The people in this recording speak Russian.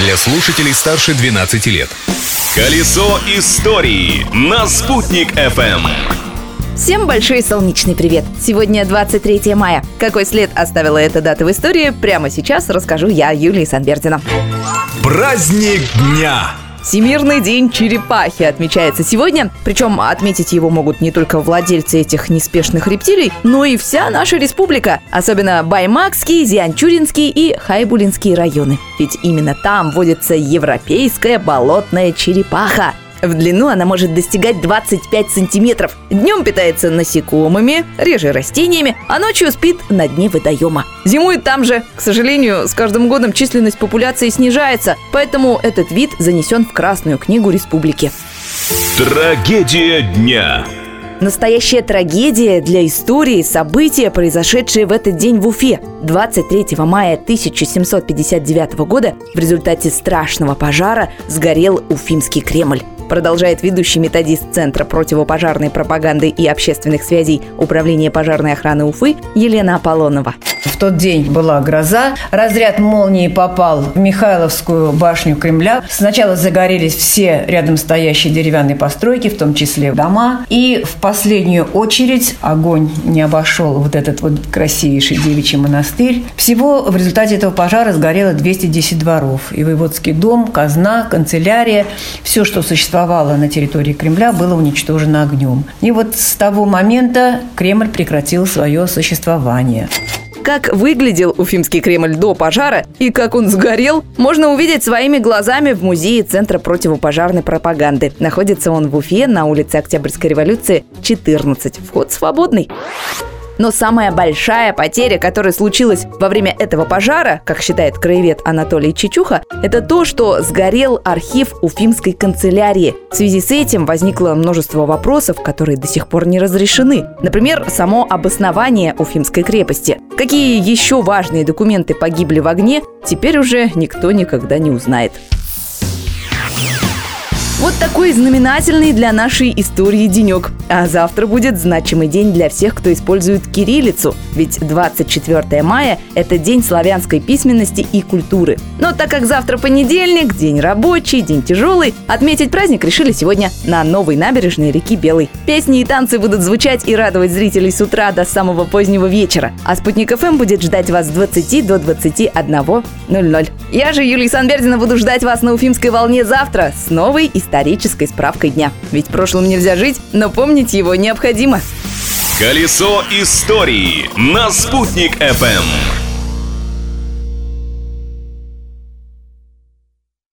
для слушателей старше 12 лет. Колесо истории на «Спутник FM. Всем большой солнечный привет! Сегодня 23 мая. Какой след оставила эта дата в истории, прямо сейчас расскажу я, Юлия Санбердина. Праздник дня! Всемирный день черепахи отмечается сегодня. Причем отметить его могут не только владельцы этих неспешных рептилий, но и вся наша республика. Особенно Баймакский, Зианчуринский и Хайбулинский районы. Ведь именно там водится европейская болотная черепаха. В длину она может достигать 25 сантиметров. Днем питается насекомыми, реже растениями, а ночью спит на дне водоема. Зимует там же. К сожалению, с каждым годом численность популяции снижается, поэтому этот вид занесен в Красную книгу республики. Трагедия дня. Настоящая трагедия для истории события, произошедшие в этот день в Уфе. 23 мая 1759 года в результате страшного пожара сгорел Уфимский Кремль продолжает ведущий методист Центра противопожарной пропаганды и общественных связей Управления пожарной охраны Уфы Елена Аполлонова. В тот день была гроза. Разряд молнии попал в Михайловскую башню Кремля. Сначала загорелись все рядом стоящие деревянные постройки, в том числе дома. И в последнюю очередь огонь не обошел вот этот вот красивейший девичий монастырь. Всего в результате этого пожара сгорело 210 дворов. И воеводский дом, казна, канцелярия, все, что существовало на территории Кремля, было уничтожено огнем. И вот с того момента Кремль прекратил свое существование. Как выглядел Уфимский Кремль до пожара и как он сгорел, можно увидеть своими глазами в музее Центра противопожарной пропаганды. Находится он в Уфе на улице Октябрьской революции 14. Вход свободный. Но самая большая потеря, которая случилась во время этого пожара, как считает краевед Анатолий Чичуха, это то, что сгорел архив Уфимской канцелярии. В связи с этим возникло множество вопросов, которые до сих пор не разрешены. Например, само обоснование Уфимской крепости. Какие еще важные документы погибли в огне, теперь уже никто никогда не узнает. Вот такой знаменательный для нашей истории денек. А завтра будет значимый день для всех, кто использует кириллицу. Ведь 24 мая – это день славянской письменности и культуры. Но так как завтра понедельник, день рабочий, день тяжелый, отметить праздник решили сегодня на новой набережной реки Белой. Песни и танцы будут звучать и радовать зрителей с утра до самого позднего вечера. А Спутник ФМ будет ждать вас с 20 до 21.00. Я же, Юлия Санбердина, буду ждать вас на Уфимской волне завтра с новой исторической справкой дня. Ведь прошлым нельзя жить, но помнить его необходимо. Колесо истории на «Спутник FM.